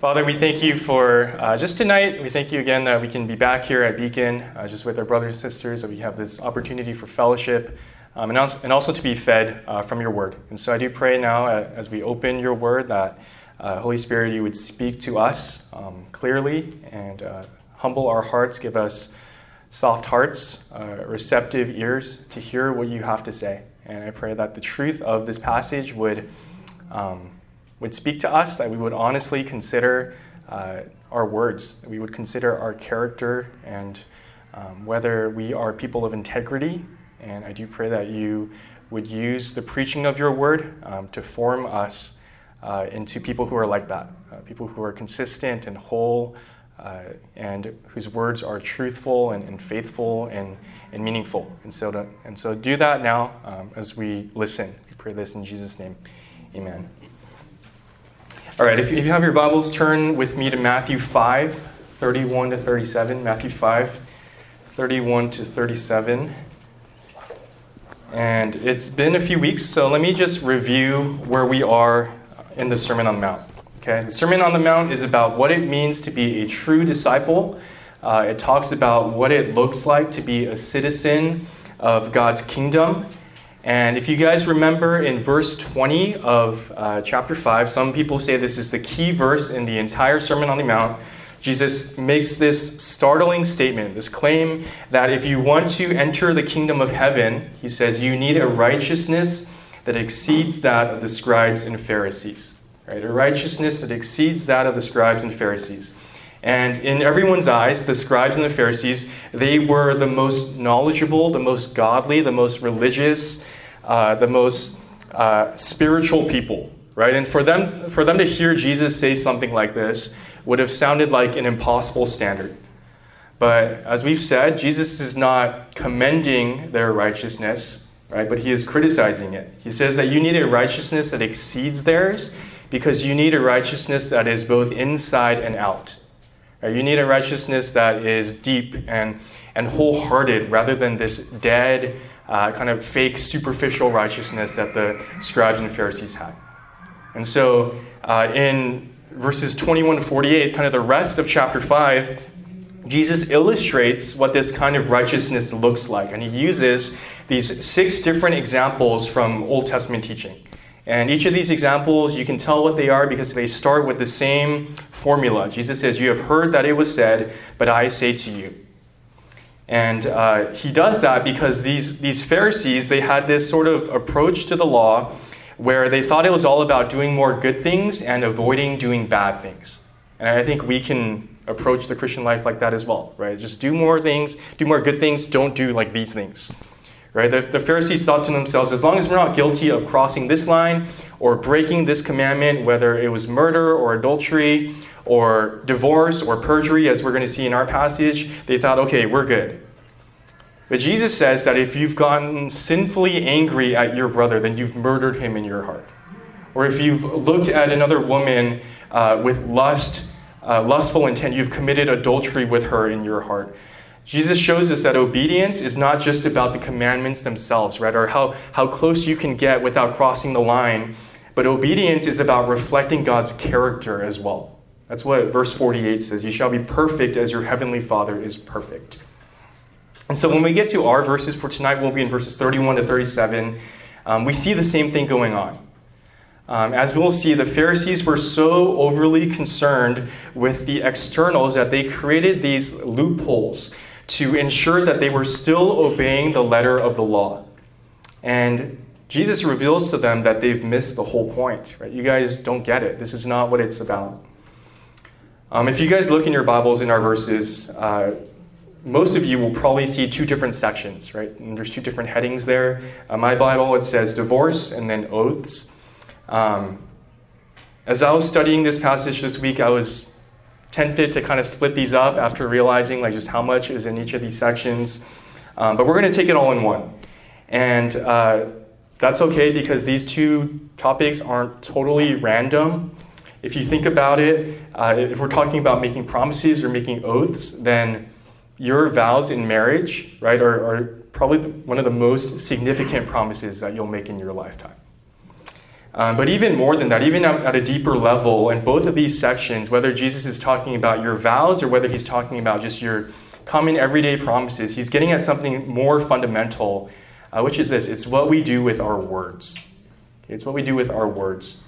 Father, we thank you for uh, just tonight. We thank you again that we can be back here at Beacon, uh, just with our brothers and sisters, that we have this opportunity for fellowship um, and, also, and, also, to be fed uh, from your word. And so I do pray now uh, as we open your word that uh, Holy Spirit, you would speak to us um, clearly and uh, humble our hearts, give us soft hearts, receptive ears to hear what you have to say. And I pray that the truth of this passage would. Um, would speak to us, that we would honestly consider uh, our words, we would consider our character and um, whether we are people of integrity. And I do pray that you would use the preaching of your word um, to form us uh, into people who are like that, uh, people who are consistent and whole. Uh, and whose words are truthful and, and faithful and, and meaningful. And so, to, and so do that now um, as we listen. We pray this in Jesus' name. Amen. All right, if you have your Bibles, turn with me to Matthew 5, 31 to 37. Matthew 5, 31 to 37. And it's been a few weeks, so let me just review where we are in the Sermon on the Mount. Okay, the Sermon on the Mount is about what it means to be a true disciple. Uh, it talks about what it looks like to be a citizen of God's kingdom and if you guys remember in verse 20 of uh, chapter 5, some people say this is the key verse in the entire Sermon on the Mount. Jesus makes this startling statement, this claim that if you want to enter the kingdom of heaven, he says you need a righteousness that exceeds that of the scribes and Pharisees. Right? A righteousness that exceeds that of the scribes and Pharisees. And in everyone's eyes, the scribes and the Pharisees, they were the most knowledgeable, the most godly, the most religious, uh, the most uh, spiritual people, right? And for them, for them to hear Jesus say something like this would have sounded like an impossible standard. But as we've said, Jesus is not commending their righteousness, right? But he is criticizing it. He says that you need a righteousness that exceeds theirs because you need a righteousness that is both inside and out. Right? You need a righteousness that is deep and, and wholehearted rather than this dead, uh, kind of fake, superficial righteousness that the scribes and Pharisees had. And so uh, in verses 21 to 48, kind of the rest of chapter 5, Jesus illustrates what this kind of righteousness looks like. And he uses these six different examples from Old Testament teaching. And each of these examples, you can tell what they are because they start with the same formula. Jesus says, You have heard that it was said, but I say to you. And uh, he does that because these, these Pharisees, they had this sort of approach to the law where they thought it was all about doing more good things and avoiding doing bad things. And I think we can approach the Christian life like that as well, right? Just do more things, do more good things, don't do like these things. Right? The, the Pharisees thought to themselves, as long as we're not guilty of crossing this line or breaking this commandment, whether it was murder or adultery or divorce or perjury, as we're going to see in our passage, they thought, okay, we're good. But Jesus says that if you've gotten sinfully angry at your brother, then you've murdered him in your heart. Or if you've looked at another woman uh, with lust, uh, lustful intent, you've committed adultery with her in your heart. Jesus shows us that obedience is not just about the commandments themselves, right? Or how, how close you can get without crossing the line, but obedience is about reflecting God's character as well. That's what verse 48 says You shall be perfect as your heavenly Father is perfect. And so when we get to our verses for tonight, we'll be in verses 31 to 37. Um, we see the same thing going on. Um, as we'll see, the Pharisees were so overly concerned with the externals that they created these loopholes to ensure that they were still obeying the letter of the law. And Jesus reveals to them that they've missed the whole point. Right? You guys don't get it. This is not what it's about. Um, if you guys look in your Bibles in our verses, uh, most of you will probably see two different sections, right? And there's two different headings there. Uh, my Bible, it says divorce and then oaths. Um, as I was studying this passage this week, I was tempted to kind of split these up after realizing like just how much is in each of these sections. Um, but we're going to take it all in one. And uh, that's okay because these two topics aren't totally random. If you think about it, uh, if we're talking about making promises or making oaths, then your vows in marriage, right, are, are probably one of the most significant promises that you'll make in your lifetime. Um, but even more than that, even at, a deeper level, in both of these sections, whether Jesus is talking about your vows or whether he's talking about just your common everyday promises, he's getting at something more fundamental, uh, which is this it's what we do with our words. It's what we do with our words.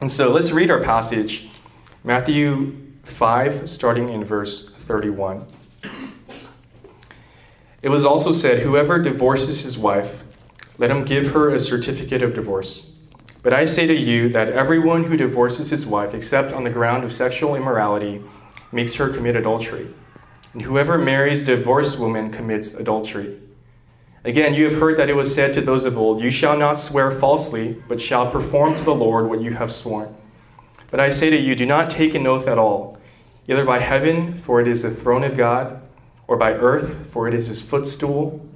And so let's read our passage, Matthew 5, starting in verse 31. It was also said, Whoever divorces his wife, let him give her a certificate of divorce. But I say to you that everyone who divorces his wife, except on the ground of sexual immorality, makes her commit adultery. And whoever marries a divorced woman commits adultery. Again, you have heard that it was said to those of old, You shall not swear falsely, but shall perform to the Lord what you have sworn. But I say to you, do not take an oath at all, either by heaven, for it is the throne of God, or by earth, for it is his footstool,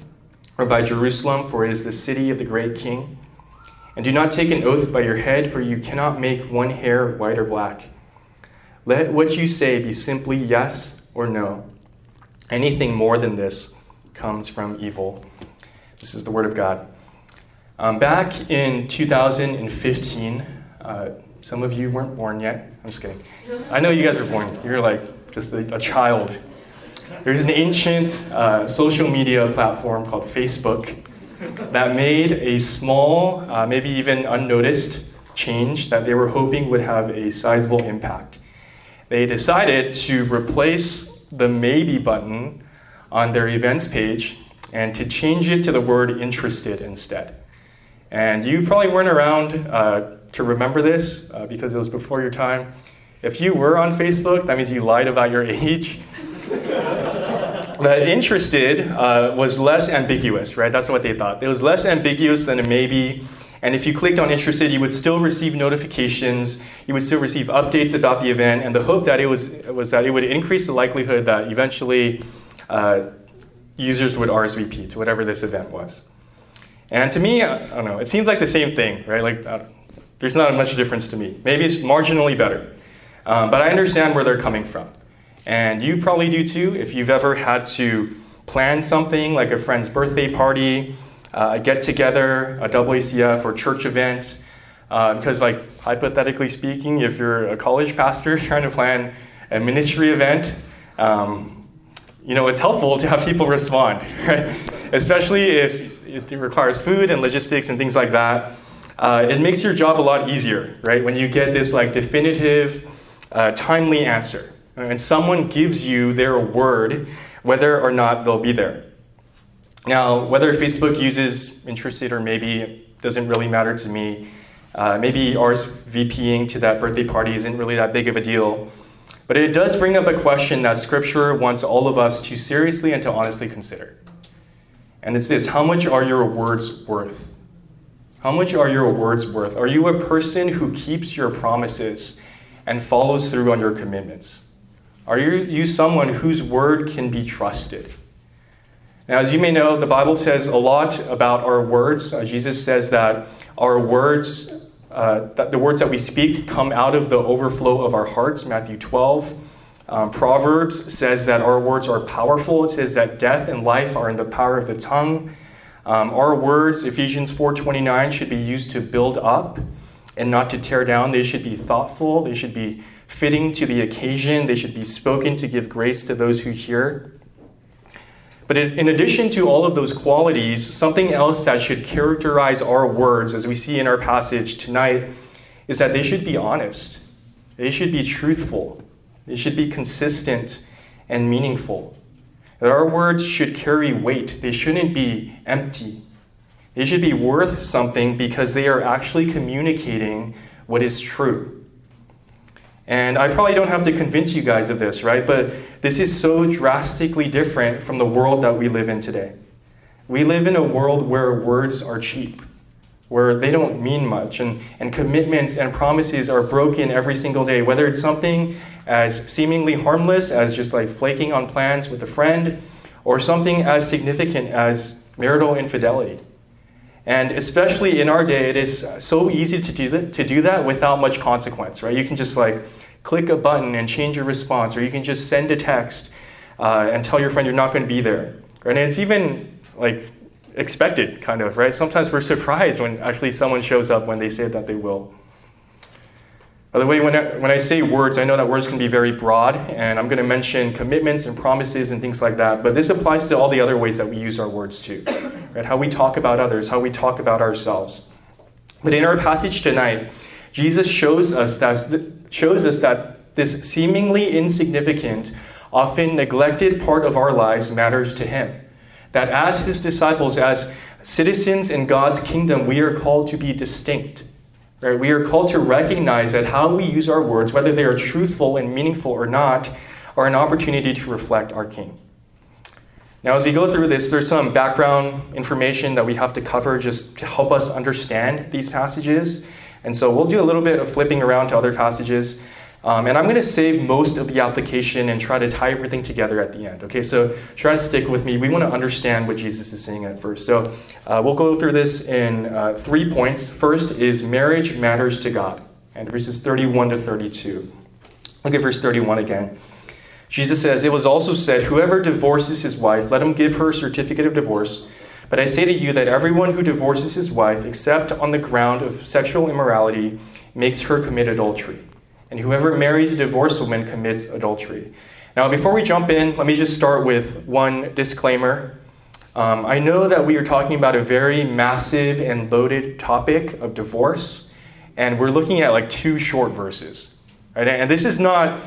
or by Jerusalem, for it is the city of the great king. And do not take an oath by your head, for you cannot make one hair white or black. Let what you say be simply yes or no. Anything more than this comes from evil. This is the word of God. Um, back in 2015, uh, some of you weren't born yet. I'm just kidding. I know you guys were born. You're like just a, a child. There's an ancient uh, social media platform called Facebook that made a small, uh, maybe even unnoticed change that they were hoping would have a sizable impact. They decided to replace the maybe button on their events page and to change it to the word interested instead. And you probably weren't around uh, to remember this uh, because it was before your time. If you were on Facebook, that means you lied about your age. The interested uh, was less ambiguous, right? That's what they thought. It was less ambiguous than a maybe. And if you clicked on interested, you would still receive notifications. You would still receive updates about the event. And the hope that it was was that it would increase the likelihood that eventually uh, users would RSVP to whatever this event was. And to me, I don't know. It seems like the same thing, right? Like uh, there's not much difference to me. Maybe it's marginally better, um, but I understand where they're coming from. And you probably do too if you've ever had to plan something like a friend's birthday party, uh, a get together, a WACF or church event. Uh, because, like, hypothetically speaking, if you're a college pastor trying to plan a ministry event, um, you know, it's helpful to have people respond, right? Especially if it requires food and logistics and things like that. Uh, it makes your job a lot easier, right? When you get this like definitive, uh, timely answer and someone gives you their word whether or not they'll be there. Now, whether Facebook uses interested or maybe doesn't really matter to me. Uh, maybe RSVPing to that birthday party isn't really that big of a deal. But it does bring up a question that Scripture wants all of us to seriously and to honestly consider. And it's this How much are your words worth? How much are your words worth? Are you a person who keeps your promises and follows through on your commitments? Are you you someone whose word can be trusted? Now, as you may know, the Bible says a lot about our words. Uh, Jesus says that our words, uh, that the words that we speak come out of the overflow of our hearts, Matthew 12. Um, Proverbs says that our words are powerful. It says that death and life are in the power of the tongue. Um, our words, Ephesians 4:29, should be used to build up and not to tear down. They should be thoughtful. They should be fitting to the occasion. They should be spoken to give grace to those who hear. But in addition to all of those qualities, something else that should characterize our words, as we see in our passage tonight, is that they should be honest. They should be truthful. They should be consistent and meaningful. That our words should carry weight. They shouldn't be empty. They should be worth something because they are actually communicating what is true. And I probably don't have to convince you guys of this, right? But this is so drastically different from the world that we live in today. We live in a world where words are cheap, where they don't mean much, and, and commitments and promises are broken every single day, whether it's something as seemingly harmless as just like flaking on plans with a friend, or something as significant as marital infidelity. And especially in our day, it is so easy to do that, to do that without much consequence, right? You can just like click a button and change your response, or you can just send a text uh, and tell your friend you're not going to be there. Right? And it's even like expected, kind of, right? Sometimes we're surprised when actually someone shows up when they say that they will. By the way, when I, when I say words, I know that words can be very broad, and I'm going to mention commitments and promises and things like that, but this applies to all the other ways that we use our words too, right? How we talk about others, how we talk about ourselves. But in our passage tonight, Jesus shows us that, shows us that this seemingly insignificant, often neglected part of our lives matters to Him. That as His disciples, as citizens in God's kingdom, we are called to be distinct Right? We are called to recognize that how we use our words, whether they are truthful and meaningful or not, are an opportunity to reflect our King. Now, as we go through this, there's some background information that we have to cover just to help us understand these passages. And so we'll do a little bit of flipping around to other passages. Um, and I'm going to save most of the application and try to tie everything together at the end. Okay, so try to stick with me. We want to understand what Jesus is saying at first. So uh, we'll go through this in uh, three points. First is marriage matters to God, and verses 31 to 32. Look at verse 31 again. Jesus says, It was also said, Whoever divorces his wife, let him give her a certificate of divorce. But I say to you that everyone who divorces his wife, except on the ground of sexual immorality, makes her commit adultery and whoever marries a divorced woman commits adultery. Now, before we jump in, let me just start with one disclaimer. Um, I know that we are talking about a very massive and loaded topic of divorce, and we're looking at like two short verses. Right? And this is not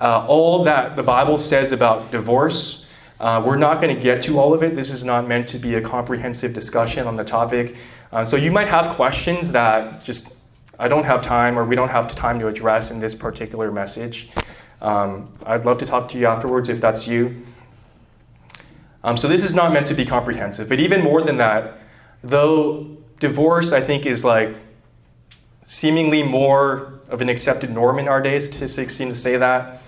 uh, all that the Bible says about divorce. Uh, we're not going to get to all of it. This is not meant to be a comprehensive discussion on the topic. Uh, so you might have questions that just I don't have time or we don't have time to address in this particular message. Um, I'd love to talk to you afterwards if that's you. Um, so this is not meant to be comprehensive, but even more than that, though divorce I think is like seemingly more of an accepted norm in our days, statistics seem to say that.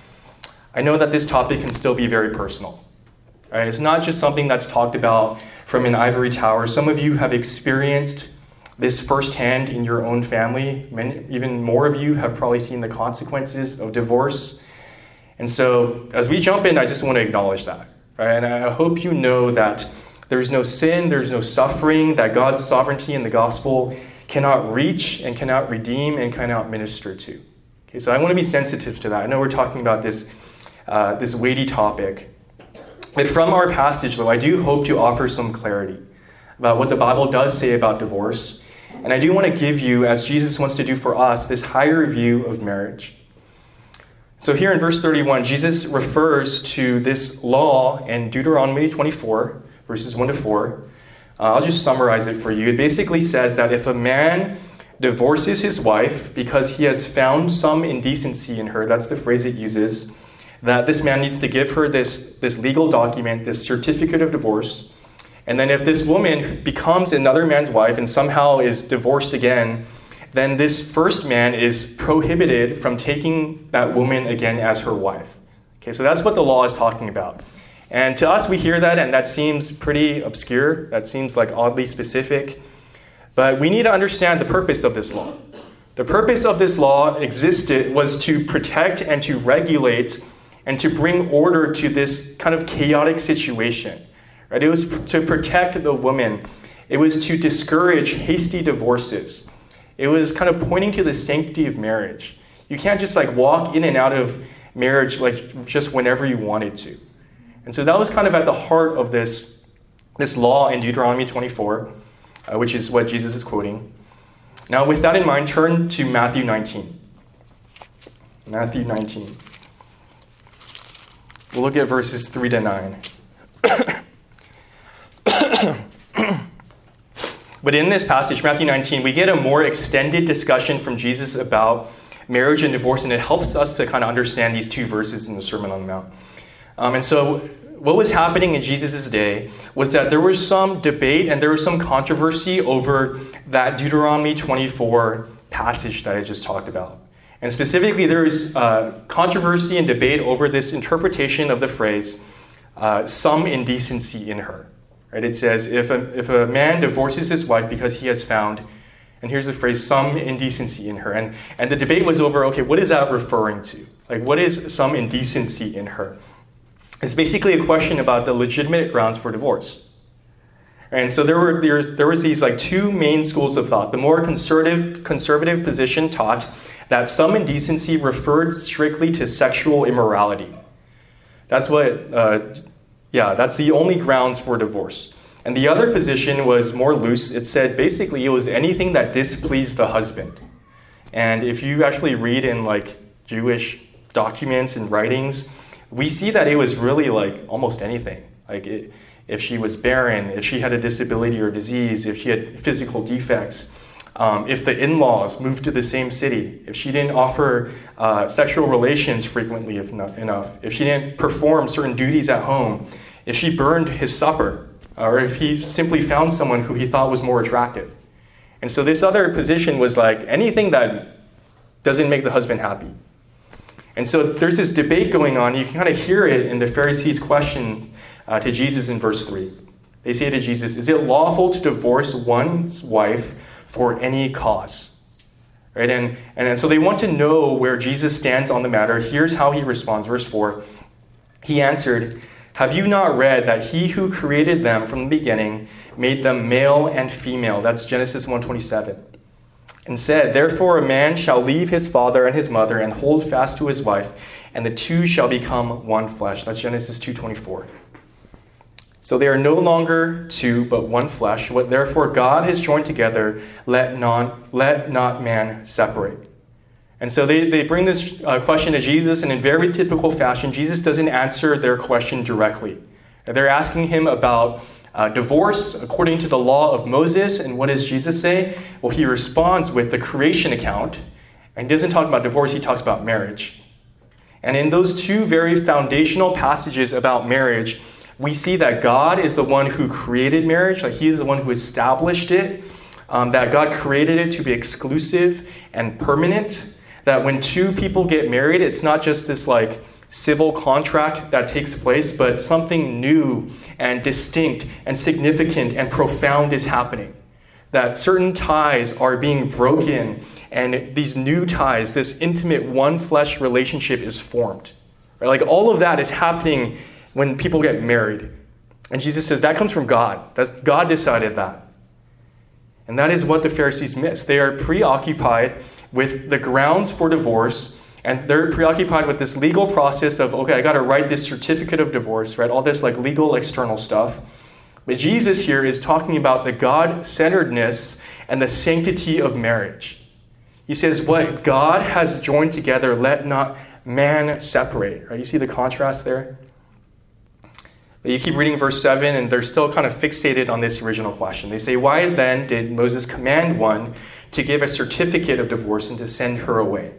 I know that this topic can still be very personal. Right? It's not just something that's talked about from an ivory tower. Some of you have experienced this firsthand in your own family. Many, even more of you have probably seen the consequences of divorce. And so, as we jump in, I just want to acknowledge that. Right? And I hope you know that there's no sin, there's no suffering, that God's sovereignty in the gospel cannot reach and cannot redeem and cannot minister to. Okay, so I want to be sensitive to that. I know we're talking about this, uh, this weighty topic. But from our passage, though, I do hope to offer some clarity about what the Bible does say about divorce and I do want to give you, as Jesus wants to do for us, this higher view of marriage. So here in verse 31, Jesus refers to this law in Deuteronomy 24, verses 1 to 4. Uh, I'll just summarize it for you. It basically says that if a man divorces his wife because he has found some indecency in her, that's the phrase it uses, that this man needs to give her this, this legal document, this certificate of divorce. And then if this woman becomes another man's wife and somehow is divorced again, then this first man is prohibited from taking that woman again as her wife. Okay, so that's what the law is talking about. And to us, we hear that, and that seems pretty obscure. That seems like oddly specific. But we need to understand the purpose of this law. The purpose of this law existed was to protect and to regulate and to bring order to this kind of chaotic situation. Right? It was to protect the woman. It was to discourage hasty divorces. It was kind of pointing to the sanctity of marriage. You can't just like walk in and out of marriage like just whenever you wanted to. And so that was kind of at the heart of this, this law in Deuteronomy 24, uh, which is what Jesus is quoting. Now, with that in mind, turn to Matthew 19. Matthew 19. We'll look at verses 3 to 9. but in this passage, Matthew 19, we get a more extended discussion from Jesus about marriage and divorce, and it helps us to kind of understand these two verses in the Sermon on the Mount. Um, and so, what was happening in Jesus' day was that there was some debate and there was some controversy over that Deuteronomy 24 passage that I just talked about. And specifically, there uh, controversy and debate over this interpretation of the phrase, uh, some indecency in her. Right? It says, if a, if a man divorces his wife because he has found, and here's the phrase, some indecency in her. And, and the debate was over, okay, what is that referring to? Like, what is some indecency in her? It's basically a question about the legitimate grounds for divorce. And so there were there, there was these like two main schools of thought. The more conservative conservative position taught that some indecency referred strictly to sexual immorality. That's what, uh, yeah, that's the only grounds for divorce. And the other position was more loose. It said basically it was anything that displeased the husband. And if you actually read in like Jewish documents and writings, we see that it was really like almost anything. Like it, if she was barren, if she had a disability or disease, if she had physical defects, um, if the in laws moved to the same city, if she didn't offer uh, sexual relations frequently enough, if she didn't perform certain duties at home, if she burned his supper, or if he simply found someone who he thought was more attractive. And so this other position was like anything that doesn't make the husband happy. And so there's this debate going on. You can kind of hear it in the Pharisees' question uh, to Jesus in verse 3. They say to Jesus, Is it lawful to divorce one's wife for any cause. Right? And, and and so they want to know where Jesus stands on the matter. Here's how he responds. Verse 4 He answered, Have you not read that he who created them from the beginning made them male and female? That's Genesis 127. And said, Therefore a man shall leave his father and his mother and hold fast to his wife, and the two shall become one flesh. That's Genesis 224. So they are no longer two, but one flesh. What therefore God has joined together, let not, let not man separate. And so they, they bring this uh, question to Jesus, and in very typical fashion, Jesus doesn't answer their question directly. They're asking him about uh, divorce according to the law of Moses, and what does Jesus say? Well, he responds with the creation account, and doesn't talk about divorce, he talks about marriage. And in those two very foundational passages about marriage, we see that God is the one who created marriage, like He is the one who established it, um, that God created it to be exclusive and permanent. That when two people get married, it's not just this like civil contract that takes place, but something new and distinct and significant and profound is happening. That certain ties are being broken, and these new ties, this intimate one flesh relationship is formed. Right? Like all of that is happening when people get married. And Jesus says that comes from God. That's, God decided that. And that is what the Pharisees miss. They are preoccupied with the grounds for divorce, and they're preoccupied with this legal process of, okay, I got to write this certificate of divorce, right? All this like legal external stuff. But Jesus here is talking about the God centeredness and the sanctity of marriage. He says, What God has joined together, let not man separate. Right? You see the contrast there? But you keep reading verse 7, and they're still kind of fixated on this original question. They say, Why then did Moses command one to give a certificate of divorce and to send her away?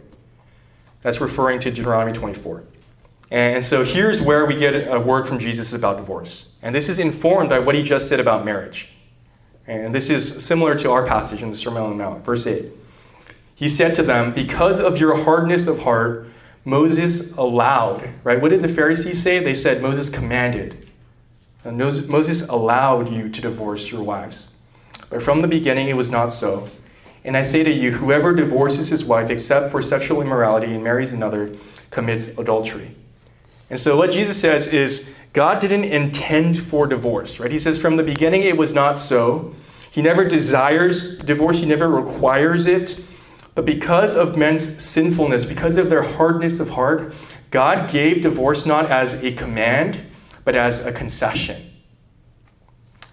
That's referring to Deuteronomy 24. And so here's where we get a word from Jesus about divorce. And this is informed by what he just said about marriage. And this is similar to our passage in the Sermon on the Mount, verse 8. He said to them, Because of your hardness of heart, Moses allowed, right? What did the Pharisees say? They said Moses commanded. Moses allowed you to divorce your wives. But from the beginning, it was not so. And I say to you, whoever divorces his wife except for sexual immorality and marries another commits adultery. And so what Jesus says is God didn't intend for divorce, right? He says from the beginning it was not so. He never desires divorce, he never requires it. But because of men's sinfulness, because of their hardness of heart, God gave divorce not as a command, but as a concession.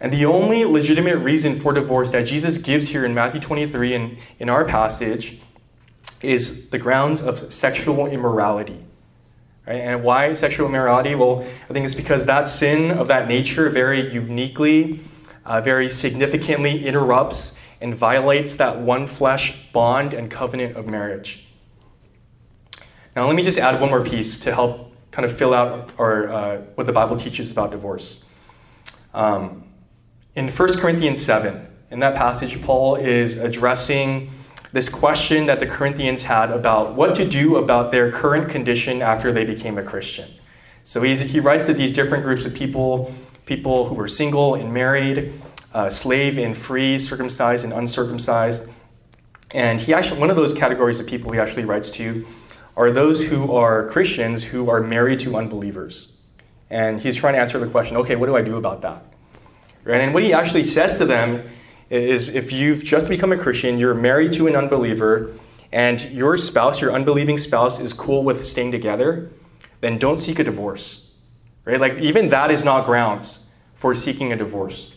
And the only legitimate reason for divorce that Jesus gives here in Matthew 23 and in our passage is the grounds of sexual immorality. Right? And why sexual immorality? Well, I think it's because that sin of that nature very uniquely, uh, very significantly interrupts and violates that one flesh bond and covenant of marriage. Now, let me just add one more piece to help kind of fill out or uh, what the Bible teaches about divorce. Um, in 1 Corinthians 7, in that passage, Paul is addressing this question that the Corinthians had about what to do about their current condition after they became a Christian. So he, he writes to these different groups of people people who were single and married, uh, slave and free, circumcised and uncircumcised. And he actually, one of those categories of people he actually writes to are those who are Christians who are married to unbelievers. And he's trying to answer the question okay, what do I do about that? Right? And what he actually says to them is if you've just become a Christian, you're married to an unbeliever, and your spouse, your unbelieving spouse, is cool with staying together, then don't seek a divorce. Right? Like, even that is not grounds for seeking a divorce.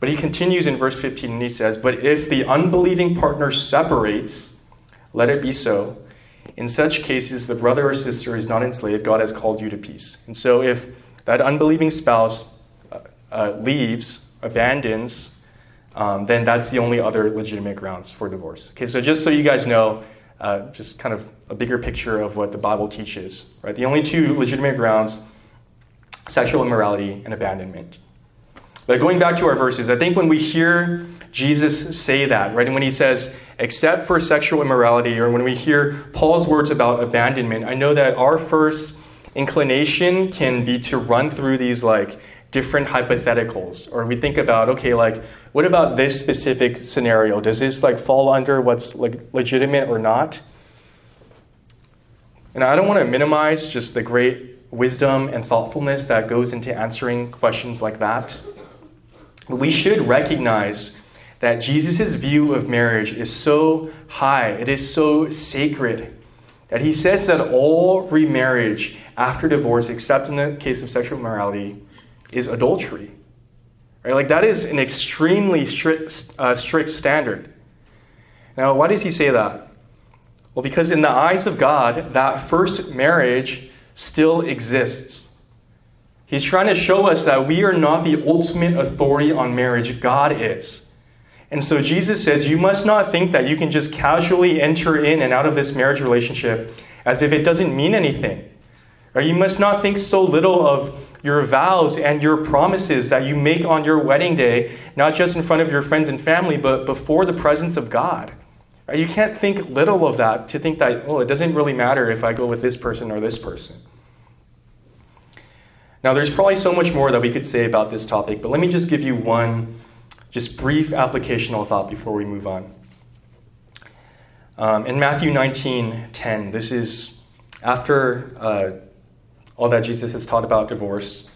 But he continues in verse 15 and he says, But if the unbelieving partner separates, let it be so. In such cases, the brother or sister is not enslaved. God has called you to peace. And so, if that unbelieving spouse uh, uh, leaves, abandons, um, then that's the only other legitimate grounds for divorce. Okay, so just so you guys know, uh, just kind of a bigger picture of what the Bible teaches, right? The only two legitimate grounds sexual immorality and abandonment. But going back to our verses, I think when we hear Jesus say that, right, and when he says, except for sexual immorality, or when we hear Paul's words about abandonment, I know that our first inclination can be to run through these like different hypotheticals, or we think about, okay, like, what about this specific scenario? Does this like fall under what's like legitimate or not? And I don't want to minimize just the great wisdom and thoughtfulness that goes into answering questions like that But we should recognize that Jesus' view of marriage is so high, it is so sacred, that he says that all remarriage after divorce, except in the case of sexual immorality, is adultery. Right? Like that is an extremely strict, uh, strict standard. Now, why does he say that? Well, because in the eyes of God, that first marriage still exists. He's trying to show us that we are not the ultimate authority on marriage, God is. And so Jesus says, You must not think that you can just casually enter in and out of this marriage relationship as if it doesn't mean anything. Or you must not think so little of your vows and your promises that you make on your wedding day, not just in front of your friends and family, but before the presence of God. You can't think little of that to think that, oh, it doesn't really matter if I go with this person or this person. Now, there's probably so much more that we could say about this topic, but let me just give you one just brief applicational thought before we move on. Um, in Matthew 19 10, this is after uh, all that Jesus has taught about divorce.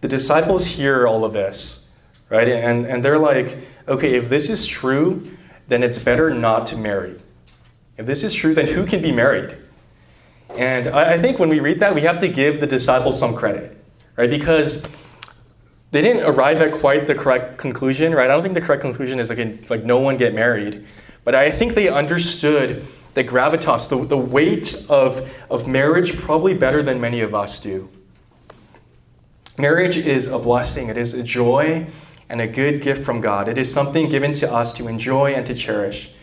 The disciples hear all of this, right? And, and they're like, okay, if this is true, then it's better not to marry. If this is true, then who can be married? And I, I think when we read that, we have to give the disciples some credit right? Because they didn't arrive at quite the correct conclusion, right? I don't think the correct conclusion is like, like no one get married, but I think they understood the gravitas, the, the weight of, of marriage probably better than many of us do. Marriage is a blessing, it is a joy and a good gift from God. It is something given to us to enjoy and to cherish.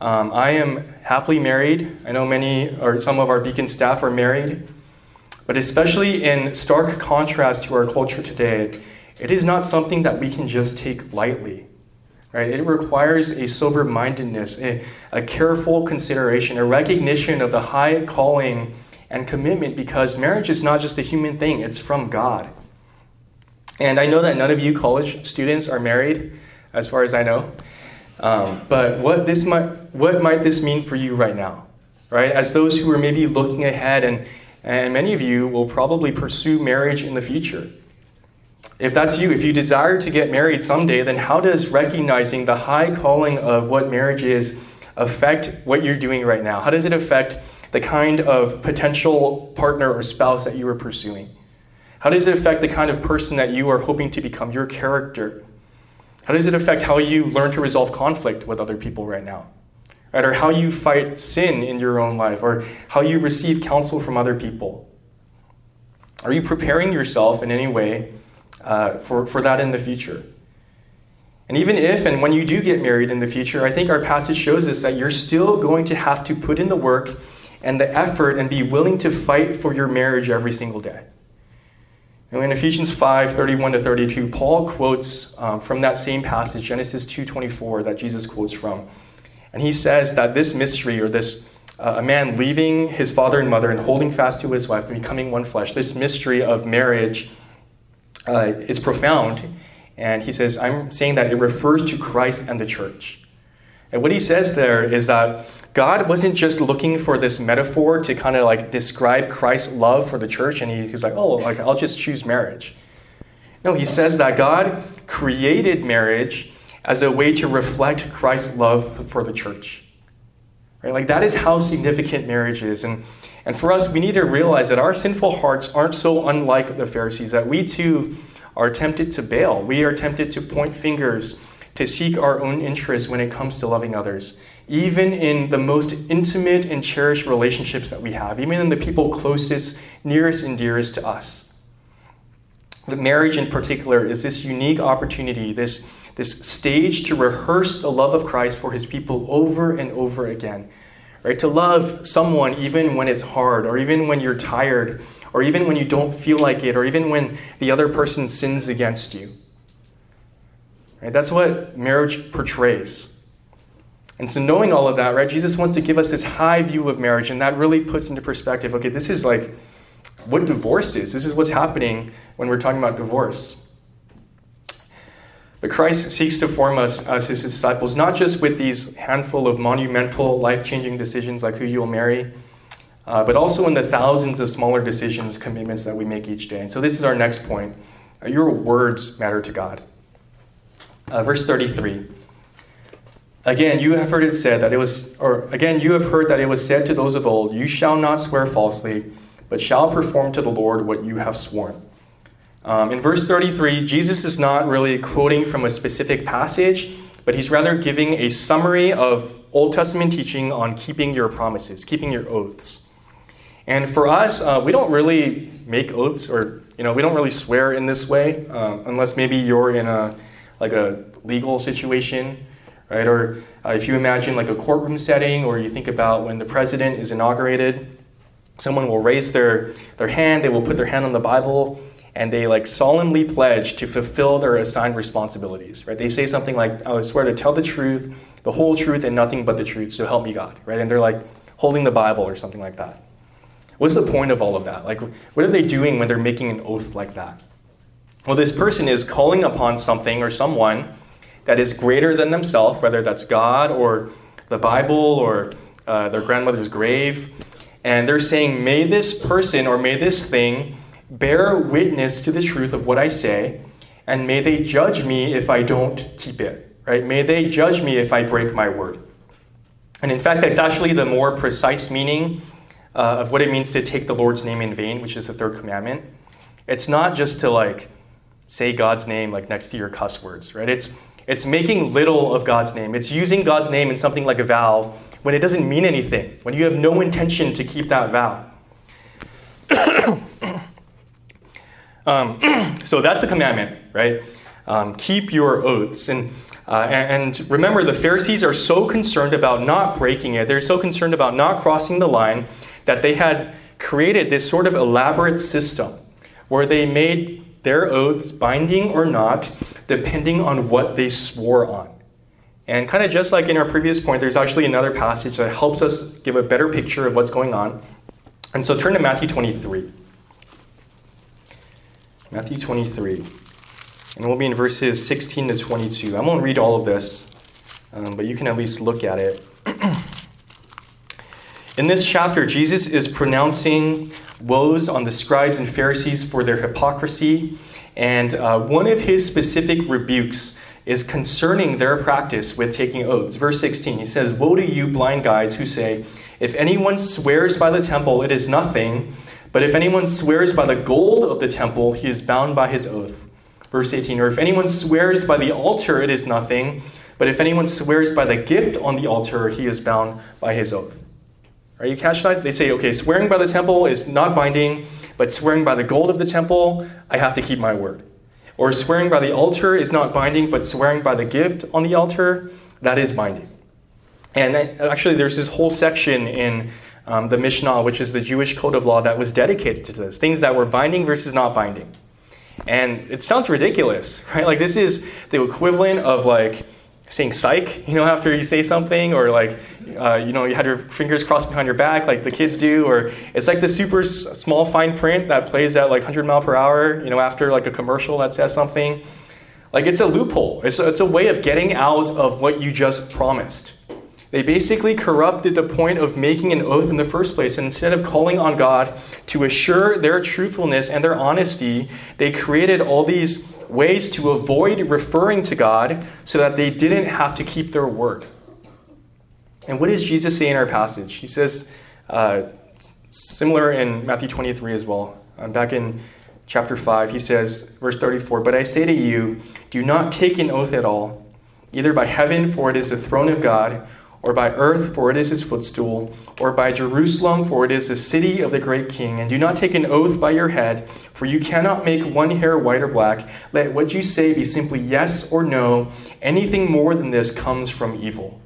Um, I am happily married. I know many or some of our beacon staff are married. But especially in stark contrast to our culture today, it is not something that we can just take lightly. Right? It requires a sober mindedness, a, a careful consideration, a recognition of the high calling and commitment because marriage is not just a human thing, it's from God. And I know that none of you college students are married, as far as I know. Um, but what this might, what might this mean for you right now, right? As those who are maybe looking ahead and, and many of you will probably pursue marriage in the future. If that's you, if you desire to get married someday, then how does recognizing the high calling of what marriage is affect what you're doing right now? How does it affect the kind of potential partner or spouse that you are pursuing? How does it affect the kind of person that you are hoping to become, your character? How does it affect how you learn to resolve conflict with other people right now? right? Or how you fight sin in your own life, or how you receive counsel from other people. Are you preparing yourself in any way uh, for, for that in the future? And even if and when you do get married in the future, I think our passage shows us that you're still going to have to put in the work and the effort and be willing to fight for your marriage every single day. And in Ephesians 5 31 to 32, Paul quotes um, from that same passage, Genesis 2 24, that Jesus quotes from. And he says that this mystery, or this uh, a man leaving his father and mother and holding fast to his wife and becoming one flesh, this mystery of marriage uh, is profound. And he says, I'm saying that it refers to Christ and the church. And what he says there is that God wasn't just looking for this metaphor to kind of like describe Christ's love for the church, and he, he's like, oh, like I'll just choose marriage. No, he says that God created marriage as a way to reflect Christ's love for the church. Right? Like that is how significant marriage is. And, and for us, we need to realize that our sinful hearts aren't so unlike the Pharisees, that we too are tempted to bail. We are tempted to point fingers, to seek our own interests when it comes to loving others. Even in the most intimate and cherished relationships that we have, even in the people closest, nearest, and dearest to us. The marriage, in particular, is this unique opportunity, this this stage to rehearse the love of Christ for his people over and over again. Right? To love someone even when it's hard, or even when you're tired, or even when you don't feel like it, or even when the other person sins against you. Right? That's what marriage portrays. And so, knowing all of that, right, Jesus wants to give us this high view of marriage, and that really puts into perspective okay, this is like what divorce is. This is what's happening when we're talking about divorce. But Christ seeks to form us as his disciples, not just with these handful of monumental, life changing decisions like who you'll marry, uh, but also in the thousands of smaller decisions, commitments that we make each day. And so this is our next point. Uh, your words matter to God. Uh, verse 33. Again, you have heard it said that it was, or again, you have heard that it was said to those of old, You shall not swear falsely, but shall perform to the Lord what you have sworn. Um, in verse 33, Jesus is not really quoting from a specific passage, but he's rather giving a summary of Old Testament teaching on keeping your promises, keeping your oaths. And for us, uh, we don't really make oaths, or you know, we don't really swear in this way, uh, unless maybe you're in a like a legal situation, right? Or uh, if you imagine like a courtroom setting, or you think about when the president is inaugurated, someone will raise their their hand, they will put their hand on the Bible, and they like solemnly pledge to fulfill their assigned responsibilities, right? They say something like, I swear to tell the truth, the whole truth, and nothing but the truth, so help me God, right? And they're like holding the Bible or something like that. What's the point of all of that? Like, what are they doing when they're making an oath like that? Well, this person is calling upon something or someone that is greater than themselves, whether that's God or the Bible or uh, their grandmother's grave. And they're saying, may this person or may this thing bear witness to the truth of what I say, and may they judge me if I don't keep it, right? May they judge me if I break my word. And in fact, that's actually the more precise meaning uh, of what it means to take the Lord's name in vain, which is the third commandment. It's not just to like say God's name like next to your cuss words, right? It's it's making little of God's name. It's using God's name in something like a vow when it doesn't mean anything, when you have no intention to keep that vow. Um, so that's the commandment, right? Um, keep your oaths. And, uh, and, and remember, the Pharisees are so concerned about not breaking it, they're so concerned about not crossing the line that they had created this sort of elaborate system where they made their oaths binding or not, depending on what they swore on. And kind of just like in our previous point, there's actually another passage that helps us give a better picture of what's going on. And so turn to Matthew 23. Matthew 23. And we'll be in verses 16 to 22. I won't read all of this, um, but you can at least look at it. in this chapter, Jesus is pronouncing woes on the scribes and Pharisees for their hypocrisy. And uh, one of his specific rebukes is concerning their practice with taking oaths. Verse 16, he says, Woe to you, blind guides, who say, If anyone swears by the temple, it is nothing but if anyone swears by the gold of the temple, he is bound by his oath. Verse 18, or if anyone swears by the altar, it is nothing. But if anyone swears by the gift on the altar, he is bound by his oath. Are you catch that? They say, okay, swearing by the temple is not binding, but swearing by the gold of the temple, I have to keep my word. Or swearing by the altar is not binding, but swearing by the gift on the altar, that is binding. And actually, there's this whole section in um, the Mishnah, which is the Jewish code of law that was dedicated to this things that were binding versus not binding. And it sounds ridiculous, right? Like, this is the equivalent of like saying psych, you know, after you say something, or like, uh, you know, you had your fingers crossed behind your back, like the kids do, or it's like the super small fine print that plays at like 100 mile per hour, you know, after like a commercial that says something. Like, it's a loophole, it's a, it's a way of getting out of what you just promised. They basically corrupted the point of making an oath in the first place. And instead of calling on God to assure their truthfulness and their honesty, they created all these ways to avoid referring to God so that they didn't have to keep their word. And what does Jesus say in our passage? He says, uh, similar in Matthew 23 as well. Um, back in chapter 5, he says, verse 34, But I say to you, do not take an oath at all, either by heaven, for it is the throne of God or by earth, for it is his footstool, or by Jerusalem, for it is the city of the great king. And do not take an oath by your head, for you cannot make one hair white or black. Let what you say be simply yes or no. Anything more than this comes from evil.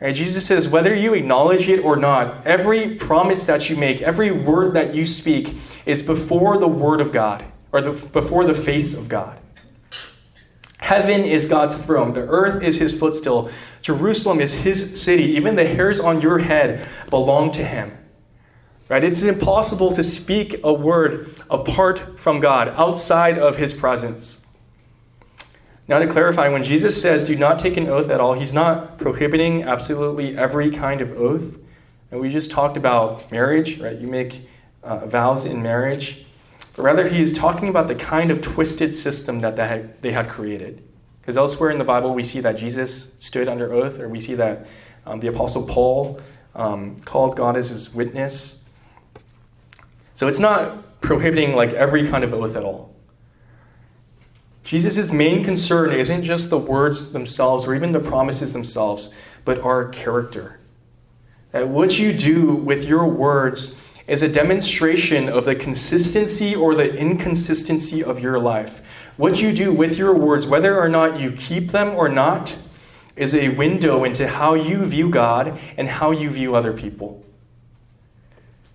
Right, Jesus says, whether you acknowledge it or not, every promise that you make, every word that you speak, is before the word of God, or the, before the face of God. Heaven is God's throne, the earth is his footstool. Jerusalem is his city. Even the hairs on your head belong to him. Right? It's impossible to speak a word apart from God, outside of his presence. Now, to clarify, when Jesus says do not take an oath at all, he's not prohibiting absolutely every kind of oath. And we just talked about marriage, right? You make uh, vows in marriage. But rather, he is talking about the kind of twisted system that they had, created. Because elsewhere in the Bible, we see that Jesus stood under oath, or we see that um, the Apostle Paul um, called God as his witness. So it's not prohibiting like every kind of oath at all. Jesus' main concern isn't just the words themselves or even the promises themselves, but our character. That what you do with your words is a demonstration of the consistency or the inconsistency of your life. What you do with your words, whether or not you keep them or not, is a window into how you view God and how you view other people.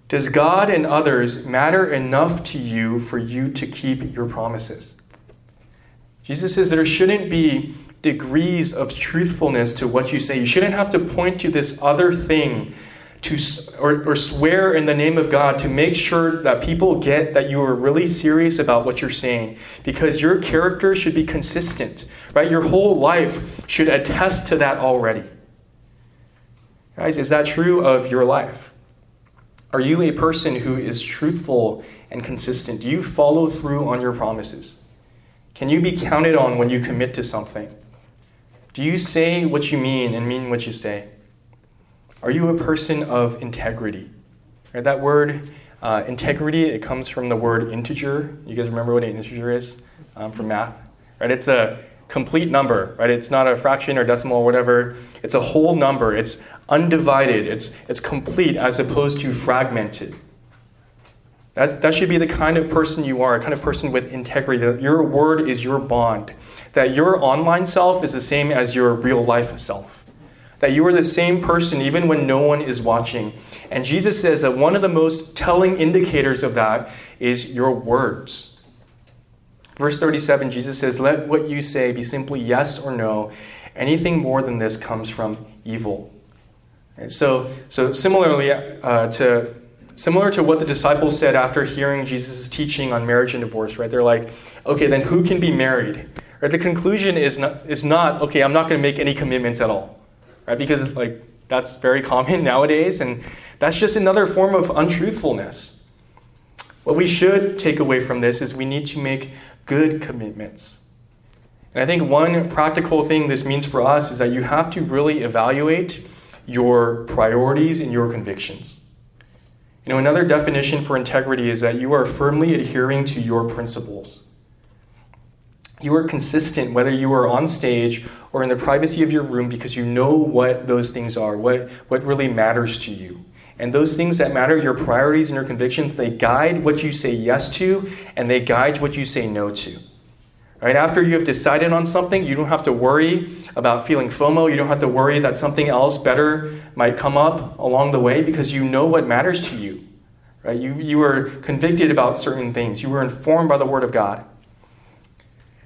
Does God and others matter enough to you for you to keep your promises? Jesus says there shouldn't be degrees of truthfulness to what you say. You shouldn't have to point to this other thing to or, or swear in the name of God to make sure that people get that you are really serious about what you're saying because your character should be consistent, right? Your whole life should attest to that already. Guys, is that true of your life? Are you a person who is truthful and consistent? Do you follow through on your promises? Can you be counted on when you commit to something? Do you say what you mean and mean what you say? Are you a person of integrity? Right, that word uh, integrity, it comes from the word integer. You guys remember what an integer is um, from math? Right? It's a complete number, right? It's not a fraction or decimal or whatever. It's a whole number. It's undivided. It's, it's complete as opposed to fragmented. That, that should be the kind of person you are, a kind of person with integrity. That your word is your bond. That your online self is the same as your real life self that you are the same person even when no one is watching. And Jesus says that one of the most telling indicators of that is your words. Verse 37, Jesus says, Let what you say be simply yes or no. Anything more than this comes from evil. And so, so similarly uh, to similar to what the disciples said after hearing Jesus' teaching on marriage and divorce, right? They're like, okay, then who can be married? Right? The conclusion is not, is not okay, I'm not going to make any commitments at all right? Because like that's very common nowadays, and that's just another form of untruthfulness. What we should take away from this is we need to make good commitments. And I think one practical thing this means for us is that you have to really evaluate your priorities and your convictions. You know, another definition for integrity is that you are firmly adhering to your principles. You are consistent whether you are on stage or in the privacy of your room because you know what those things are, what, what really matters to you. And those things that matter, your priorities and your convictions, they guide what you say yes to and they guide what you say no to. Right after you have decided on something, you don't have to worry about feeling FOMO. You don't have to worry that something else better might come up along the way because you know what matters to you. Right? You, you are convicted about certain things. You were informed by the Word of God.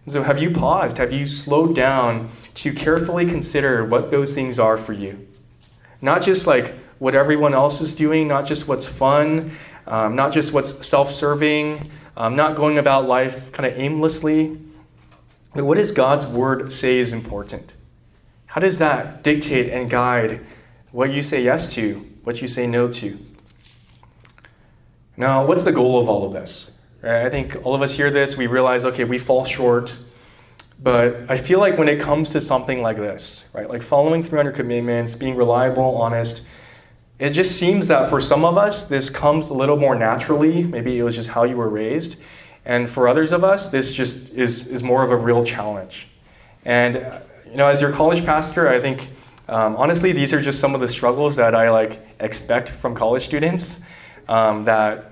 And so, have you paused? Have you slowed down to carefully consider what those things are for you. Not just like what everyone else is doing, not just what's fun, um, not just what's self serving, um, not going about life kind of aimlessly. But what does God's word say is important? How does that dictate and guide what you say yes to, what you say no to. Now, what's the goal of all of this? Right? I think all of us hear this, we realize, okay, we fall short. But I feel like when it comes to something like this, right, like following through on your commitments, being reliable, honest, it just seems that for some of us, this comes a little more naturally. Maybe it was just how you were raised. And for others of us, this just is, is more of a real challenge. And, you know, as your college pastor, I think, um, honestly, these are just some of the struggles that I, like, expect from college students um, that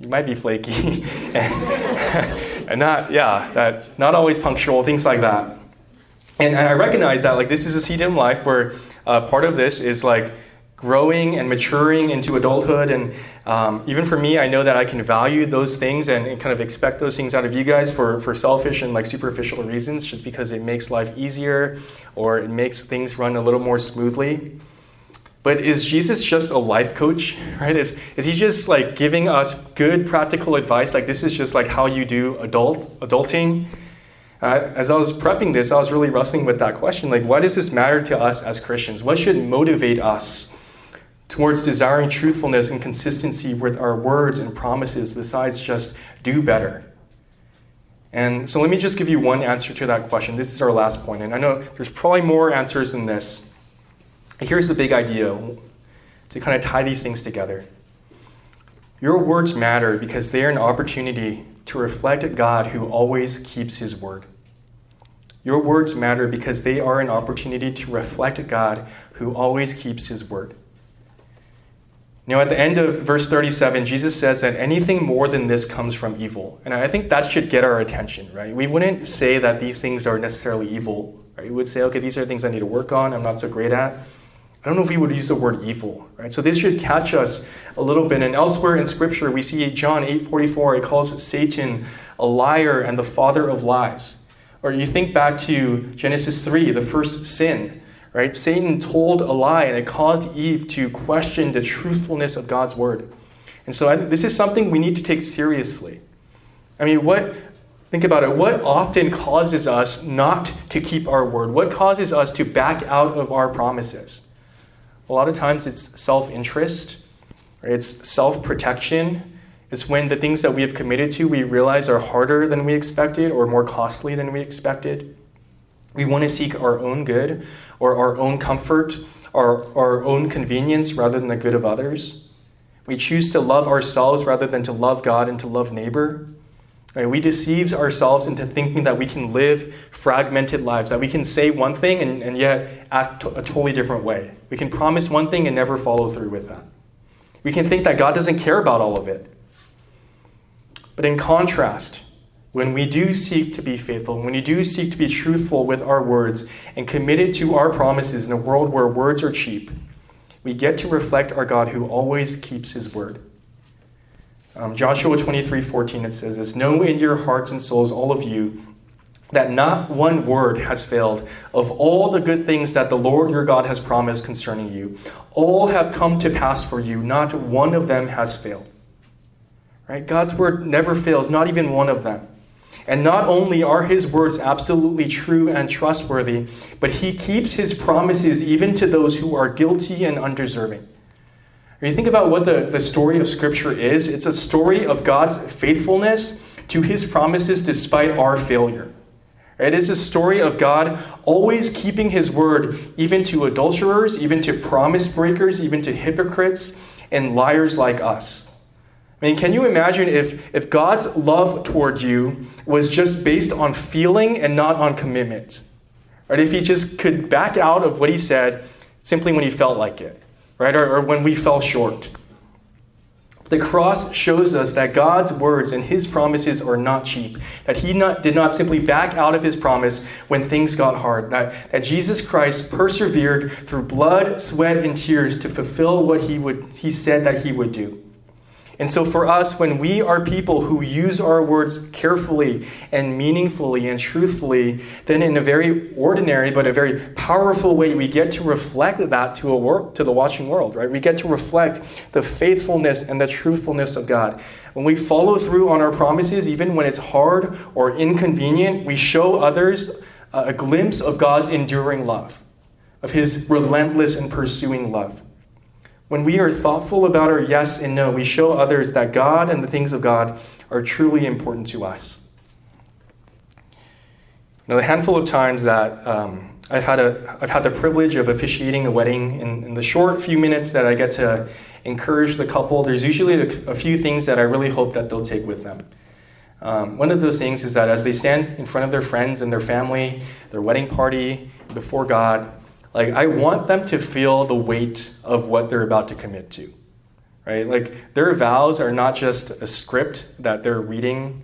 you might be flaky and, not, yeah, that not always punctual, things like that. And, and I recognize that, like, this is a season in life where uh, part of this is, like, growing and maturing into adulthood. And um, even for me, I know that I can value those things and, and, kind of expect those things out of you guys for, for selfish and like superficial reasons, just because it makes life easier or it makes things run a little more smoothly. But is Jesus just a life coach, right? Is, is he just like giving us good practical advice? Like this is just like how you do adult adulting? Uh, as I was prepping this, I was really wrestling with that question. Like, why does this matter to us as Christians? What should motivate us towards desiring truthfulness and consistency with our words and promises besides just do better? And so let me just give you one answer to that question. This is our last point. And I know there's probably more answers than this. Here's the big idea to kind of tie these things together. Your words matter because they are an opportunity to reflect God who always keeps his word. Your words matter because they are an opportunity to reflect God who always keeps his word. Now, at the end of verse 37, Jesus says that anything more than this comes from evil. And I think that should get our attention, right? We wouldn't say that these things are necessarily evil, right? We would say, okay, these are things I need to work on, I'm not so great at. I don't know if we would use the word evil, right? So this should catch us a little bit. And elsewhere in Scripture, we see John 8:44, it calls Satan a liar and the father of lies. Or you think back to Genesis 3, the first sin right? Satan told a lie and it caused Eve to question the truthfulness of God's word. And so I, this is something we need to take seriously. I mean, what, think about it, what often causes us not to keep our word? What causes us to back out of our promises? A lot of times it's self interest, right? it's self protection. It's when the things that we have committed to we realize are harder than we expected or more costly than we expected. We want to seek our own good or our own comfort or our own convenience rather than the good of others. We choose to love ourselves rather than to love God and to love neighbor. Right? We deceive ourselves into thinking that we can live fragmented lives, that we can say one thing and, and yet act a totally different way. We can promise one thing and never follow through with that. We can think that God doesn't care about all of it. But in contrast, when we do seek to be faithful, when we do seek to be truthful with our words and committed to our promises in a world where words are cheap, we get to reflect our God who always keeps his word. Um, Joshua 23 14, it says this Know in your hearts and souls, all of you, that not one word has failed of all the good things that the Lord your God has promised concerning you. All have come to pass for you, not one of them has failed. Right? God's word never fails, not even one of them. And not only are his words absolutely true and trustworthy, but he keeps his promises even to those who are guilty and undeserving. When you think about what the, the story of Scripture is, it's a story of God's faithfulness to his promises despite our failure. It is a story of God always keeping his word, even to adulterers, even to promise breakers, even to hypocrites and liars like us. I mean, can you imagine if, if God's love toward you was just based on feeling and not on commitment? Right? If he just could back out of what he said simply when he felt like it, right? Or, or when we fell short. The cross shows us that God's words and his promises are not cheap, that he not, did not simply back out of his promise when things got hard, that, that Jesus Christ persevered through blood, sweat, and tears to fulfill what he, would, he said that he would do. And so, for us, when we are people who use our words carefully and meaningfully and truthfully, then in a very ordinary but a very powerful way, we get to reflect that to, a to the watching world, right? We get to reflect the faithfulness and the truthfulness of God. When we follow through on our promises, even when it's hard or inconvenient, we show others a glimpse of God's enduring love of his relentless and pursuing love. When we are thoughtful about our yes and no, we show others that God and the things of God are truly important to us. Now, the handful of times that um, I've had, a, I've had the privilege of officiating a wedding, in, in the short few minutes that I get to encourage the couple, there's usually a, a few things that I really hope that they'll take with them. Um, one of those things is that as they stand in front of their friends and their family, their wedding party, before God, like I want them to feel the weight of what they're about to commit to. Right? Like their vows are not just a script that they're reading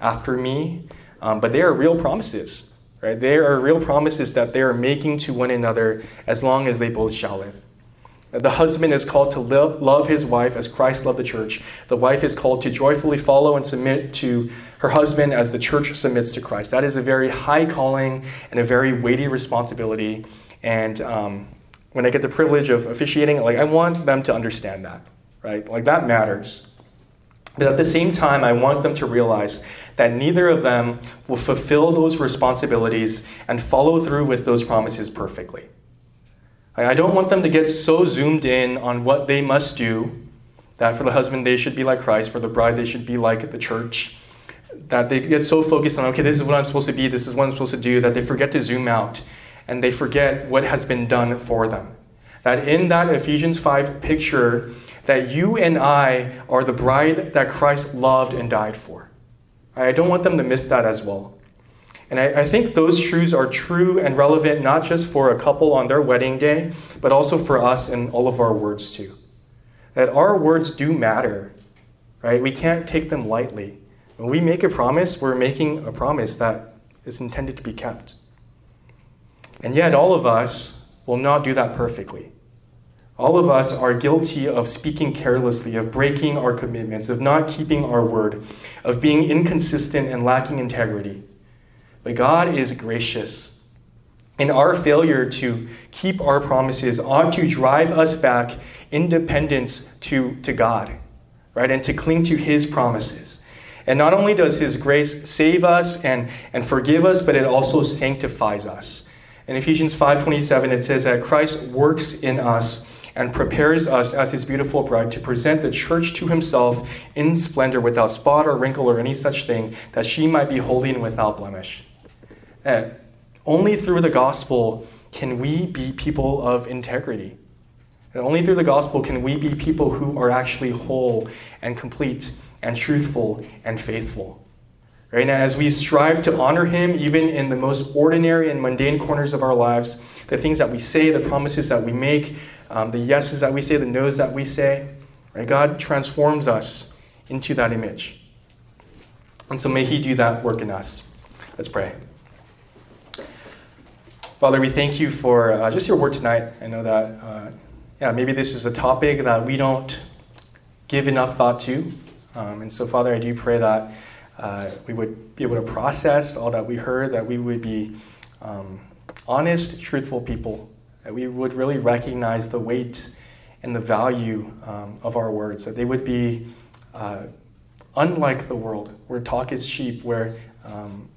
after me, um, but they are real promises. Right? They are real promises that they are making to one another as long as they both shall live. The husband is called to live, love his wife as Christ loved the church. The wife is called to joyfully follow and submit to her husband as the church submits to Christ. That is a very high calling and a very weighty responsibility. And um, when I get the privilege of officiating, like I want them to understand that, right? Like that matters. But at the same time, I want them to realize that neither of them will fulfill those responsibilities and follow through with those promises perfectly. I don't want them to get so zoomed in on what they must do that for the husband they should be like Christ, for the bride they should be like the church, that they get so focused on, okay, this is what I'm supposed to be, this is what I'm supposed to do, that they forget to zoom out and they forget what has been done for them. That in that Ephesians 5 picture, that you and I are the bride that Christ loved and died for. I don't want them to miss that as well. And I, I, think those truths are true and relevant not just for a couple on their wedding day, but also for us in all of our words too. That our words do matter, right? We can't take them lightly. When we make a promise, we're making a promise that is intended to be kept. And yet, all of us will not do that perfectly. All of us are guilty of speaking carelessly, of breaking our commitments, of not keeping our word, of being inconsistent and lacking integrity. But God is gracious. And our failure to keep our promises ought to drive us back in dependence to, to God, right? And to cling to His promises. And not only does His grace save us and, and forgive us, but it also sanctifies us. In Ephesians 5:27, it says that Christ works in us and prepares us as his beautiful bride to present the church to himself in splendor without spot or wrinkle or any such thing, that she might be holy and without blemish. And only through the gospel can we be people of integrity. And only through the gospel can we be people who are actually whole and complete and truthful and faithful. Right now, as we strive to honor Him, even in the most ordinary and mundane corners of our lives, the things that we say, the promises that we make, um, the yeses that we say, the nos that we say. Right? God transforms us into that image. And so may He do that work in us. Let's pray. Father, we thank you for uh, just your word tonight. I know that, uh, yeah, maybe this is a topic that we don't give enough thought to. Um, and so, Father, I do pray that uh, we would be able to process all that we heard, that we would be um, honest, truthful people that we would really recognize the weight and the value um, of our words, that they would be uh, unlike the world, where talk is cheap, where um,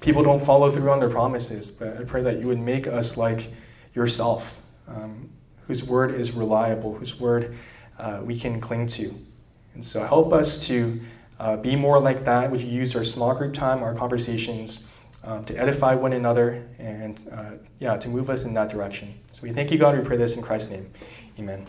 people don't follow through on their promises. But I pray that you would make us like yourself, um, whose word is reliable, whose word uh, we can cling to. And so help us to uh, be more like that. Would you use our small group time, our conversations? um, to edify one another, and uh, yeah, to move us in that direction. So we thank you, God. We pray this in Christ's name. Amen.